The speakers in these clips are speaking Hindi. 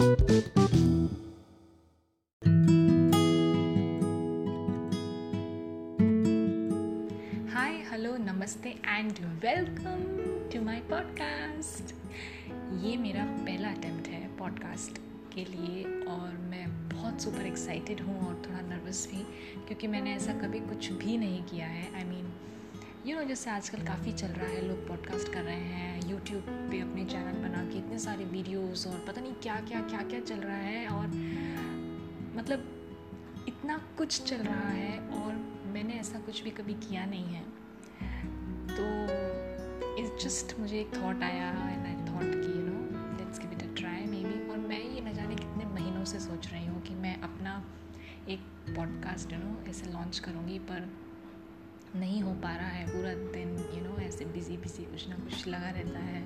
हाय हेलो नमस्ते and welcome to my podcast ये मेरा पहला अटेम्प्ट है पॉडकास्ट के लिए और मैं बहुत सुपर एक्साइटेड हूँ और थोड़ा नर्वस भी, क्योंकि मैंने ऐसा कभी कुछ भी नहीं किया है. आई मीन यू नो जैसे आजकल काफ़ी चल रहा है, लोग पॉडकास्ट कर रहे हैं यूट्यूब पे अपने चैनल बना के इतने सारे वीडियोस और पता नहीं क्या क्या क्या क्या चल रहा है और मतलब इतना कुछ चल रहा है और मैंने ऐसा कुछ भी कभी किया नहीं है। तो इस जस्ट मुझे एक थॉट आया एंड आई थॉट कि you know let's give it a try maybe और मैं ये न जाने कितने महीनों से सोच रही हूँ कि मैं अपना एक पॉडकास्ट यू नो ऐसे लॉन्च करूँगी पर नहीं हो पा रहा है। पूरा दिन यू नो ऐसे बिज़ी बिज़ी कुछ ना कुछ लगा रहता है।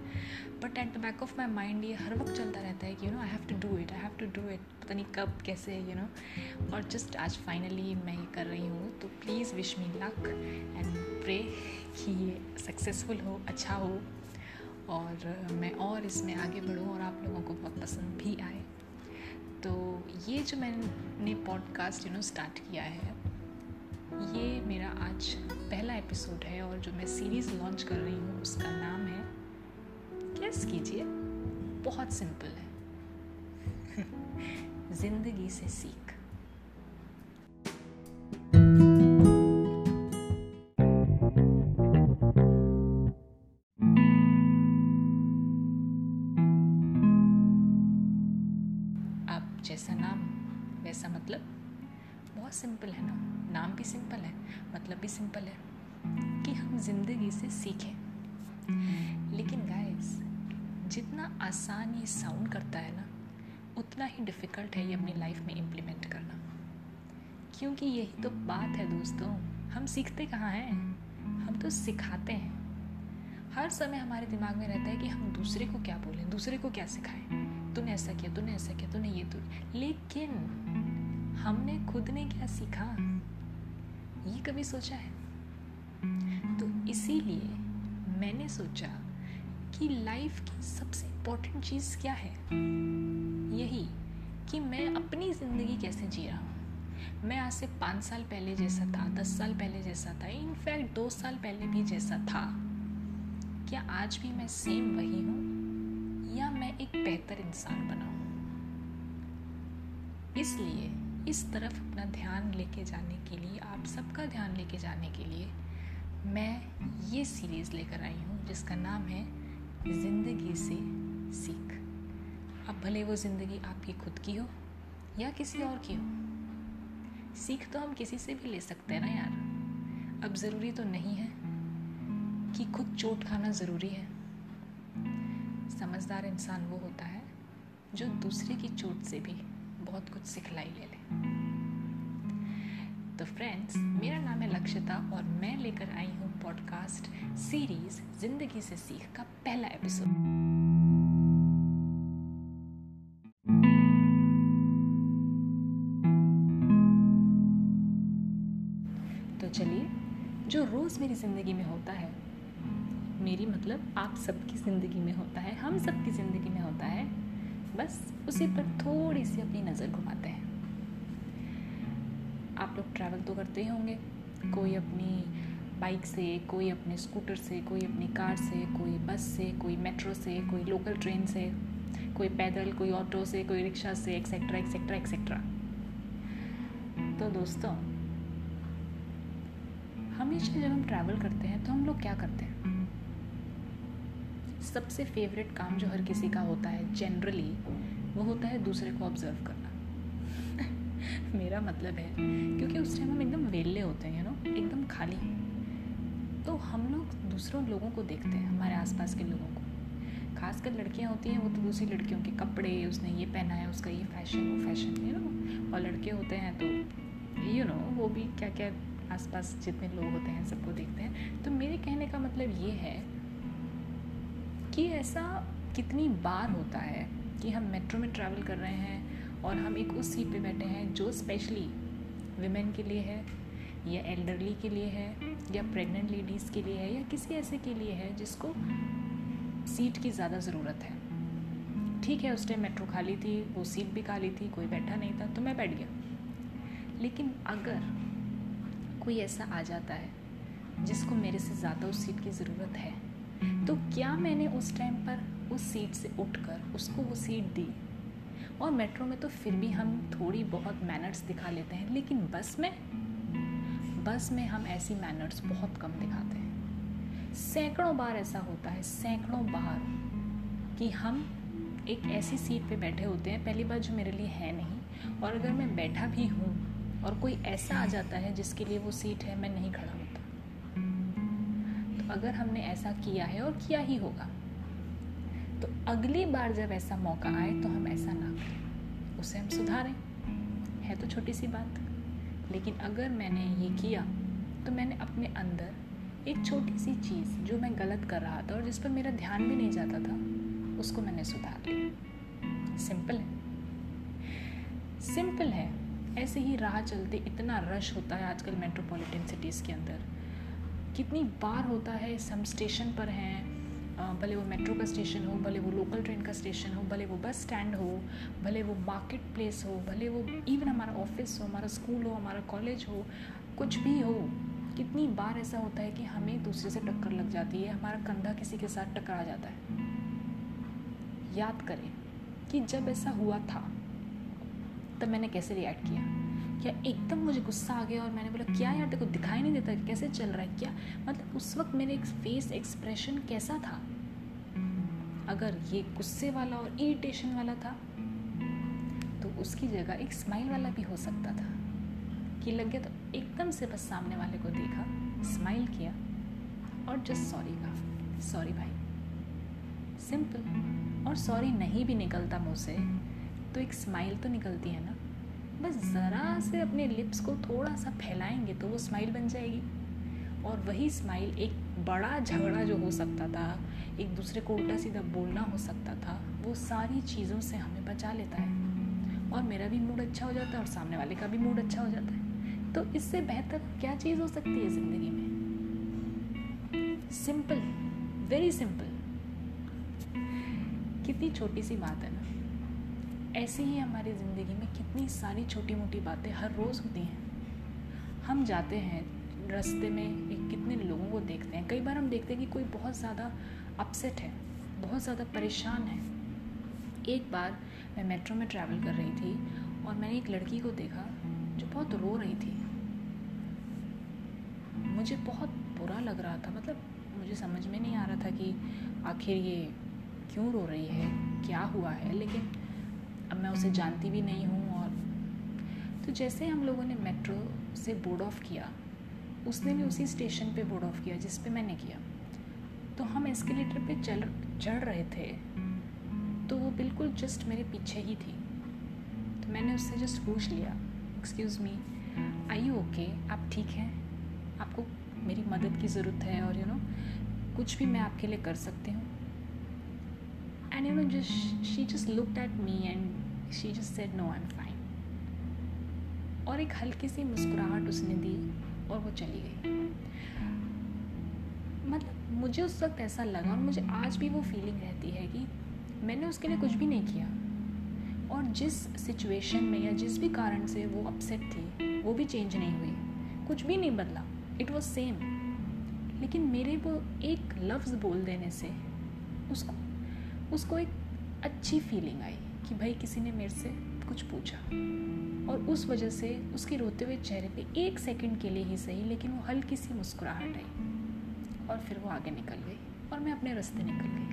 But at the back of my mind ये हर वक्त चलता रहता है कि you know I have to do it I have to do it पता नहीं कब, कैसे यू नो और जस्ट आज फाइनली मैं ये कर रही हूँ तो please wish me luck and pray कि ये सक्सेसफुल हो अच्छा हो। और मैं और इसमें आगे बढ़ूँ और आप लोगों को बहुत पसंद भी आए। तो ये जो मैंने पॉडकास्ट यू नो स्टार्ट किया है ये मेरा आज पहला एपिसोड है और जो मैं सीरीज़ लॉन्च कर रही हूँ, उसका नाम है कैस कीजिए। बहुत सिंपल है। ज़िंदगी से सीख। जितना आसान ये साउंड करता है ना, उतना ही डिफ़िकल्ट है ये अपनी लाइफ में इम्प्लीमेंट करना। क्योंकि यही तो बात है दोस्तों, हम सीखते कहाँ हैं? हम तो सिखाते हैं। हर समय हमारे दिमाग में रहता है कि हम दूसरे को क्या बोलें, दूसरे को क्या सिखाएँ? तूने ऐसा किया, तूने ऐसा किया, तूने ये तो लेकिन हमने खुद ने क्या सीखा? ये कभी सोचा है? तो इसीलिए मैंने सोचा कि लाइफ की सबसे इम्पोर्टेंट चीज़ क्या है? यही कि मैं अपनी ज़िंदगी कैसे जी रहा हूँ। मैं आज से पाँच साल पहले जैसा था, दस साल पहले जैसा था इनफैक्ट दो साल पहले भी जैसा था। क्या आज भी मैं सेम वही हूँ? या मैं एक बेहतर इंसान बना हूँ? इसलिए इस तरफ़ अपना ध्यान लेके जाने के लिए, आप सबका ध्यान लेके जाने के लिए, मैं ये सीरीज़ लेकर आई हूँ, जिसका नाम है ज़िंदगी से सीख। अब भले वो ज़िंदगी आपकी खुद की हो या किसी और की हो। सीख तो हम किसी से भी ले सकते हैं ना यार। अब ज़रूरी तो नहीं है कि खुद चोट खाना ज़रूरी है। समझदार इंसान वो होता है जो दूसरे की चोट से भी बहुत कुछ सिखलाई ले ले। तो फ्रेंड्स मेरा नाम है लक्षिता और मैं लेकर आई हूँ पॉडकास्ट सीरीज़ ज़िंदगी से सीख का पहला एपिसोड तो चलिए, जो रोज़ मेरी ज़िंदगी में होता है, मेरी मतलब आप सबकी ज़िंदगी में होता है, हम सबकी ज़िंदगी में होता है, बस उसी पर थोड़ी सी अपनी नज़र घुमाते हैं। आप लोग ट्रैवल तो करते ही होंगे, कोई अपनी बाइक से, कोई अपने स्कूटर से, कोई अपनी कार से, कोई बस से, कोई मेट्रो से, कोई लोकल ट्रेन से, कोई पैदल, कोई ऑटो से, कोई रिक्शा से एक्सेट्रा एक्सेट्रा एक्सेट्रा तो दोस्तों, हमेशा जब हम ट्रैवल करते हैं तो हम लोग क्या करते हैं? सबसे फेवरेट काम जो हर किसी का होता है जनरली वो होता है दूसरे को ऑब्ज़र्व करना। मेरा मतलब है, क्योंकि उस टाइम हम एकदम वेले होते हैं यू नो एकदम खाली। तो हम लोग दूसरों लोगों को देखते हैं, हमारे आसपास के लोगों को। खासकर लड़कियाँ होती हैं, वो तो दूसरी लड़कियों के कपड़े, उसने ये पहना है, उसका ये फ़ैशन वो फ़ैशन यू नो और लड़के होते हैं तो यू नो वो भी क्या क्या आसपास जितने लोग होते हैं, सबको देखते हैं। तो मेरे कहने का मतलब ये है कि ऐसा कितनी बार होता है कि हम मेट्रो में ट्रैवल कर रहे हैं और हम एक उस सीट पे बैठे हैं जो स्पेशली विमेन के लिए है या एल्डरली के लिए है, या प्रेग्नेंट लेडीज़ के लिए है, या किसी ऐसे के लिए है जिसको सीट की ज़्यादा ज़रूरत है। ठीक है उस टाइम मेट्रो खाली थी, वो सीट भी खाली थी, कोई बैठा नहीं था तो मैं बैठ गया। लेकिन अगर कोई ऐसा आ जाता है जिसको मेरे से ज़्यादा उस सीट की ज़रूरत है तो क्या मैंने उस टाइम पर उस सीट से उठकर उसको वो सीट दी? और मेट्रो में तो फिर भी हम थोड़ी बहुत मैनर्स दिखा लेते हैं, लेकिन बस में बस में हम ऐसी मैनर्स बहुत कम दिखाते हैं। सैकड़ों बार ऐसा होता है, सैकड़ों बार कि हम एक ऐसी सीट पे बैठे होते हैं, पहली बार जो मेरे लिए है नहीं, और अगर मैं बैठा भी हूँ और कोई ऐसा आ जाता है जिसके लिए वो सीट है, मैं नहीं खड़ा होता। तो अगर हमने ऐसा किया है और किया ही होगा तो अगली बार जब ऐसा मौका आए तो हम ऐसा ना करें, उसे हम सुधारें। है तो छोटी सी बात। लेकिन अगर मैंने ये किया तो मैंने अपने अंदर एक छोटी सी चीज़ जो मैं गलत कर रहा था और जिस पर मेरा ध्यान भी नहीं जाता था, उसको मैंने सुधार लिया। सिंपल है। सिंपल है। ऐसे ही राह चलते इतना रश होता है आजकल मेट्रोपॉलिटन सिटीज़ के अंदर। कितनी बार होता है हम स्टेशन पर हैं भले वो मेट्रो का स्टेशन हो, भले वो लोकल ट्रेन का स्टेशन हो, भले वो बस स्टैंड हो, भले वो मार्केट प्लेस हो, भले वो इवन हमारा ऑफ़िस हो, हमारा स्कूल हो, हमारा कॉलेज हो, कुछ भी हो, कितनी बार ऐसा होता है कि हमें दूसरे से टक्कर लग जाती है, हमारा कंधा किसी के साथ टकरा जाता है। याद करें कि जब ऐसा हुआ था, तब मैंने कैसे रिएक्ट किया? क्या एकदम मुझे गुस्सा आ गया और मैंने बोला, क्या यार देखो दिखाई नहीं देता, कैसे चल रहा है, क्या? मतलब उस वक्त मेरे एक फेस एक्सप्रेशन कैसा था? अगर ये गुस्से वाला और इरिटेशन वाला था तो उसकी जगह एक स्माइल वाला भी हो सकता था। कि लग गया तो एकदम से बस सामने वाले को देखा स्माइल किया और जस्ट सॉरी कहा। सॉरी भाई। सिंपल और सॉरी नहीं भी निकलता मुँह से तो एक स्माइल तो निकलती है ना? बस ज़रा से अपने लिप्स को थोड़ा सा फैलाएँगे तो वो स्माइल बन जाएगी। और वही स्माइल एक बड़ा झगड़ा जो हो सकता था, एक दूसरे को उल्टा सीधा बोलना हो सकता था, वो सारी चीज़ों से हमें बचा लेता है। और मेरा भी मूड अच्छा हो जाता है और सामने वाले का भी मूड अच्छा हो जाता है। तो इससे बेहतर क्या चीज़ हो सकती है ज़िंदगी में? सिंपल वेरी सिंपल कितनी छोटी सी बात है। ऐसे ही हमारी ज़िंदगी में कितनी सारी छोटी मोटी बातें हर रोज़ होती हैं। हम जाते हैं रास्ते में एक कितने लोगों को देखते हैं। कई बार हम देखते हैं कि कोई बहुत ज़्यादा अपसेट है, बहुत ज़्यादा परेशान है। एक बार मैं मेट्रो में ट्रैवल कर रही थी और मैंने एक लड़की को देखा जो बहुत रो रही थी। मुझे बहुत बुरा लग रहा था मतलब मुझे समझ में नहीं आ रहा था कि आखिर ये क्यों रो रही है, क्या हुआ है? लेकिन अब मैं उसे जानती भी नहीं हूँ और तो जैसे हम लोगों ने मेट्रो से बोर्ड ऑफ़ किया उसने भी उसी स्टेशन पे बोर्ड ऑफ़ किया जिस पे मैंने किया। तो हम एस्केलेटर पे चल चढ़ रहे थे तो वो बिल्कुल जस्ट मेरे पीछे ही थी। तो मैंने उससे जस्ट पूछ लिया excuse me I you okay आप ठीक हैं? आपको मेरी मदद की ज़रूरत है और यू you नो know, कुछ भी मैं आपके लिए कर सकती हूँ। You know just she just looked at me and she just said no I am fine और एक हल्की सी मुस्कुराहट उसने दी और वो चली गई। मतलब मुझे उस वक्त ऐसा लगा और मुझे आज भी वो फीलिंग रहती है कि मैंने उसके लिए कुछ भी नहीं किया। और जिस सिचुएशन में या जिस भी कारण से वो अपसेट थी, वो भी चेंज नहीं हुई। कुछ भी नहीं बदला। इट वॉज़ सेम लेकिन मेरे वो एक लफ्ज़ बोल देने से उसको उसको एक अच्छी फीलिंग आई कि भाई किसी ने मेरे से कुछ पूछा। और उस वजह से उसके रोते हुए चेहरे पे एक सेकंड के लिए ही सही, लेकिन वो हल्की सी मुस्कुराहट आई। और फिर वो आगे निकल गई और मैं अपने रास्ते निकल गई।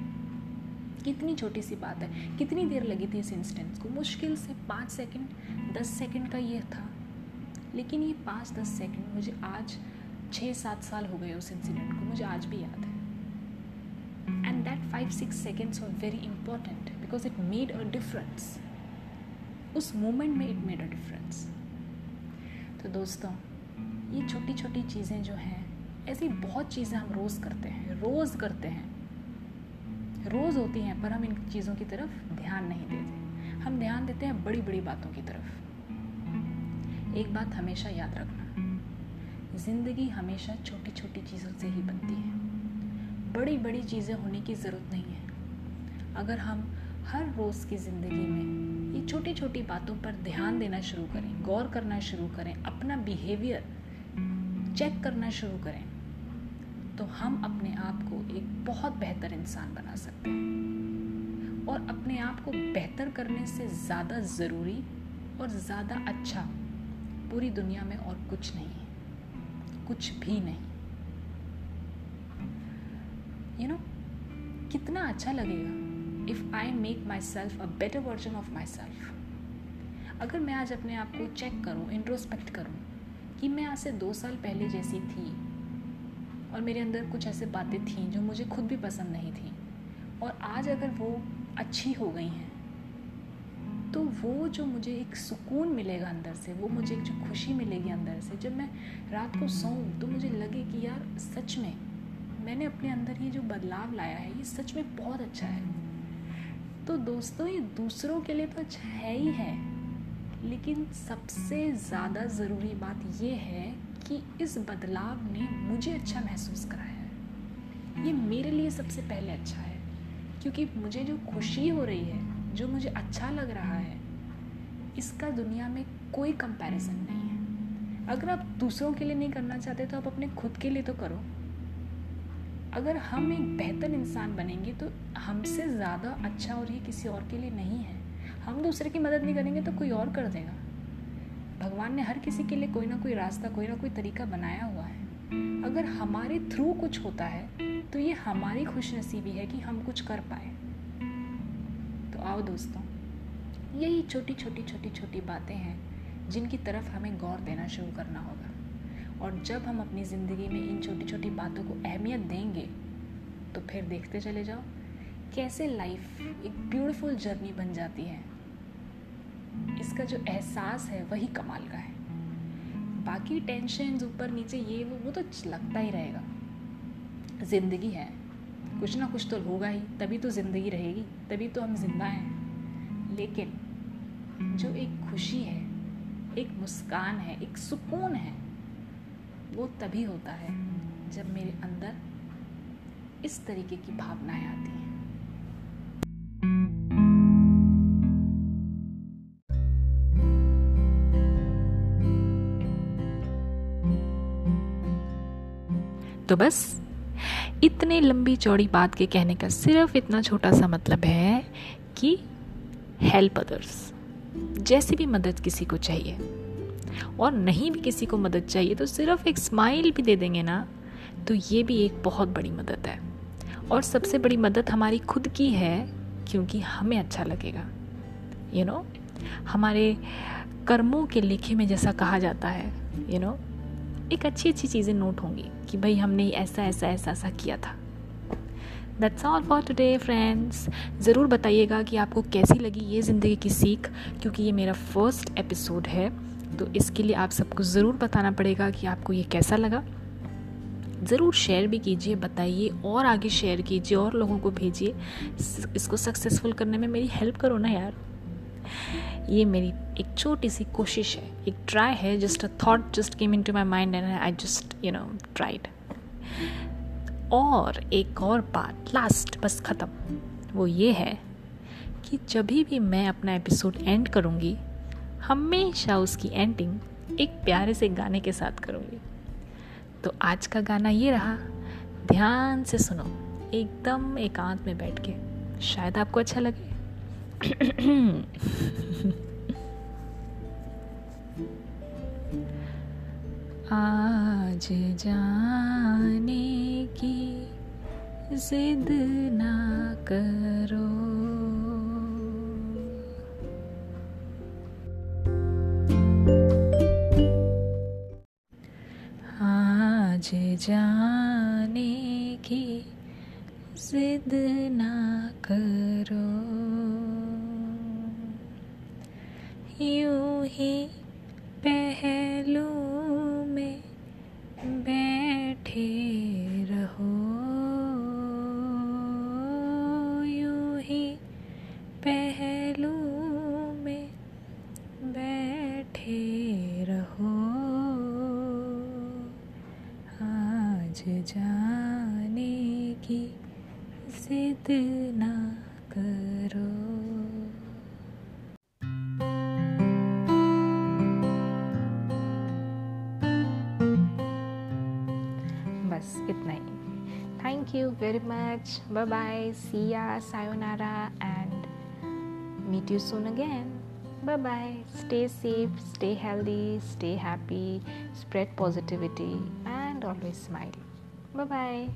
कितनी छोटी सी बात है। कितनी देर लगी थी इस इंस्टेंस को? मुश्किल से पाँच सेकंड दस सेकंड का ये था। लेकिन ये पाँच दस सेकंड मुझे आज छः सात साल हो गए उस इंसिडेंट को। मुझे आज भी याद है। That 5-6 seconds were very important because it made a difference. उस मोमेंट में इट मेड अ डिफरेंस तो दोस्तों, ये छोटी छोटी चीज़ें जो हैं, ऐसी बहुत चीज़ें हम रोज़ करते हैं, रोज़ करते हैं। रोज़ होती हैं, पर हम इन चीज़ों की तरफ़ ध्यान नहीं देते। हम ध्यान देते हैं बड़ी बड़ी बातों की तरफ़। एक बात हमेशा याद रखना, ज़िंदगी हमेशा छोटी छोटी चीज़ों से ही बनती है। बड़ी बड़ी चीज़ें होने की ज़रूरत नहीं है। अगर हम हर रोज़ की ज़िंदगी में ये छोटी छोटी बातों पर ध्यान देना शुरू करें, गौर करना शुरू करें, अपना बिहेवियर चेक करना शुरू करें तो हम अपने आप को एक बहुत बेहतर इंसान बना सकते हैं। और अपने आप को बेहतर करने से ज़्यादा ज़रूरी और ज़्यादा अच्छा पूरी दुनिया में और कुछ नहीं है। कुछ भी नहीं। यू नो कितना अच्छा लगेगा if I make myself a better version of myself अगर मैं आज अपने आप को चेक करूँ इंट्रोस्पेक्ट करूँ, कि मैं आज से दो साल पहले जैसी थी और मेरे अंदर कुछ ऐसे बातें थीं जो मुझे खुद भी पसंद नहीं थी, और आज अगर वो अच्छी हो गई हैं तो वो जो मुझे एक सुकून मिलेगा अंदर से, वो मुझे एक जो खुशी मिलेगी अंदर से, जब मैं रात को सोऊं तो मुझे लगे कि यार सच में मैंने अपने अंदर ये जो बदलाव लाया है, ये सच में बहुत अच्छा है। तो दोस्तों, ये दूसरों के लिए तो अच्छा है ही है, लेकिन सबसे ज़्यादा ज़रूरी बात यह है कि इस बदलाव ने मुझे अच्छा महसूस कराया है। ये मेरे लिए सबसे पहले अच्छा है, क्योंकि मुझे जो खुशी हो रही है, जो मुझे अच्छा लग रहा है, इसका दुनिया में कोई कंपैरिजन नहीं है। अगर आप दूसरों के लिए नहीं करना चाहते तो आप अपने खुद के लिए तो करो। अगर हम एक बेहतर इंसान बनेंगे तो हमसे ज़्यादा अच्छा और ये किसी और के लिए नहीं है। हम दूसरे की मदद नहीं करेंगे तो कोई और कर देगा। भगवान ने हर किसी के लिए कोई ना कोई रास्ता, कोई ना कोई तरीका बनाया हुआ है। अगर हमारे थ्रू कुछ होता है तो ये हमारी खुश नसीबी है कि हम कुछ कर पाए। तो आओ दोस्तों, यही छोटी छोटी छोटी छोटी बातें हैं जिनकी तरफ़ हमें गौर देना शुरू करना होगा। और जब हम अपनी ज़िंदगी में इन छोटी छोटी बातों को अहमियत देंगे तो फिर देखते चले जाओ कैसे लाइफ एक ब्यूटीफुल जर्नी बन जाती है। इसका जो एहसास है, वही कमाल का है। बाकी टेंशन ऊपर नीचे ये वो वो तो लगता ही रहेगा। ज़िंदगी है, कुछ ना कुछ तो होगा ही, तभी तो ज़िंदगी रहेगी, तभी तो हम ज़िंदा हैं। लेकिन जो एक खुशी है, एक मुस्कान है, एक सुकून है वो तभी होता है जब मेरे अंदर इस तरीके की भावनाएँ आती हैं। तो बस, इतने लंबी चौड़ी बात के कहने का सिर्फ़ इतना छोटा सा मतलब है कि हेल्प अदर्स जैसी भी मदद किसी को चाहिए। और नहीं भी किसी को मदद चाहिए तो सिर्फ़ एक स्माइल भी दे देंगे ना तो ये भी एक बहुत बड़ी मदद है। और सबसे बड़ी मदद हमारी खुद की है, क्योंकि हमें अच्छा लगेगा। You you know know? हमारे कर्मों के लिखे में जैसा कहा जाता है यू you नो know? एक अच्छी अच्छी चीज़ें नोट होंगी कि भाई हमने ऐसा ऐसा ऐसा ऐसा किया था। That's all for today friends ज़रूर बताइएगा कि आपको कैसी लगी ये ज़िंदगी की सीख, क्योंकि ये मेरा फ़र्स्ट एपिसोड है। तो इसके लिए आप सबको ज़रूर बताना पड़ेगा कि आपको ये कैसा लगा। ज़रूर शेयर भी कीजिए, बताइए और आगे शेयर कीजिए, और लोगों को भेजिए। इसको सक्सेसफुल करने में मेरी हेल्प करो ना यार। ये मेरी एक छोटी सी कोशिश है, एक ट्राई है just a thought just came into my mind and I just you know tried और एक और बात लास्ट बस ख़त्म। वो ये है कि जब भी मैं अपना एपिसोड एंड करूँगी हमेशा उसकी एंडिंग एक प्यारे से गाने के साथ करूँगी। तो आज का गाना ये रहा, ध्यान से सुनो, एकदम एकांत में बैठ के। शायद आपको अच्छा लगे। आज जाने की जिद ना करो। बस इतना ही thank you very much bye bye see ya sayonara and meet you soon again bye bye stay safe stay healthy stay happy spread positivity and always smile bye bye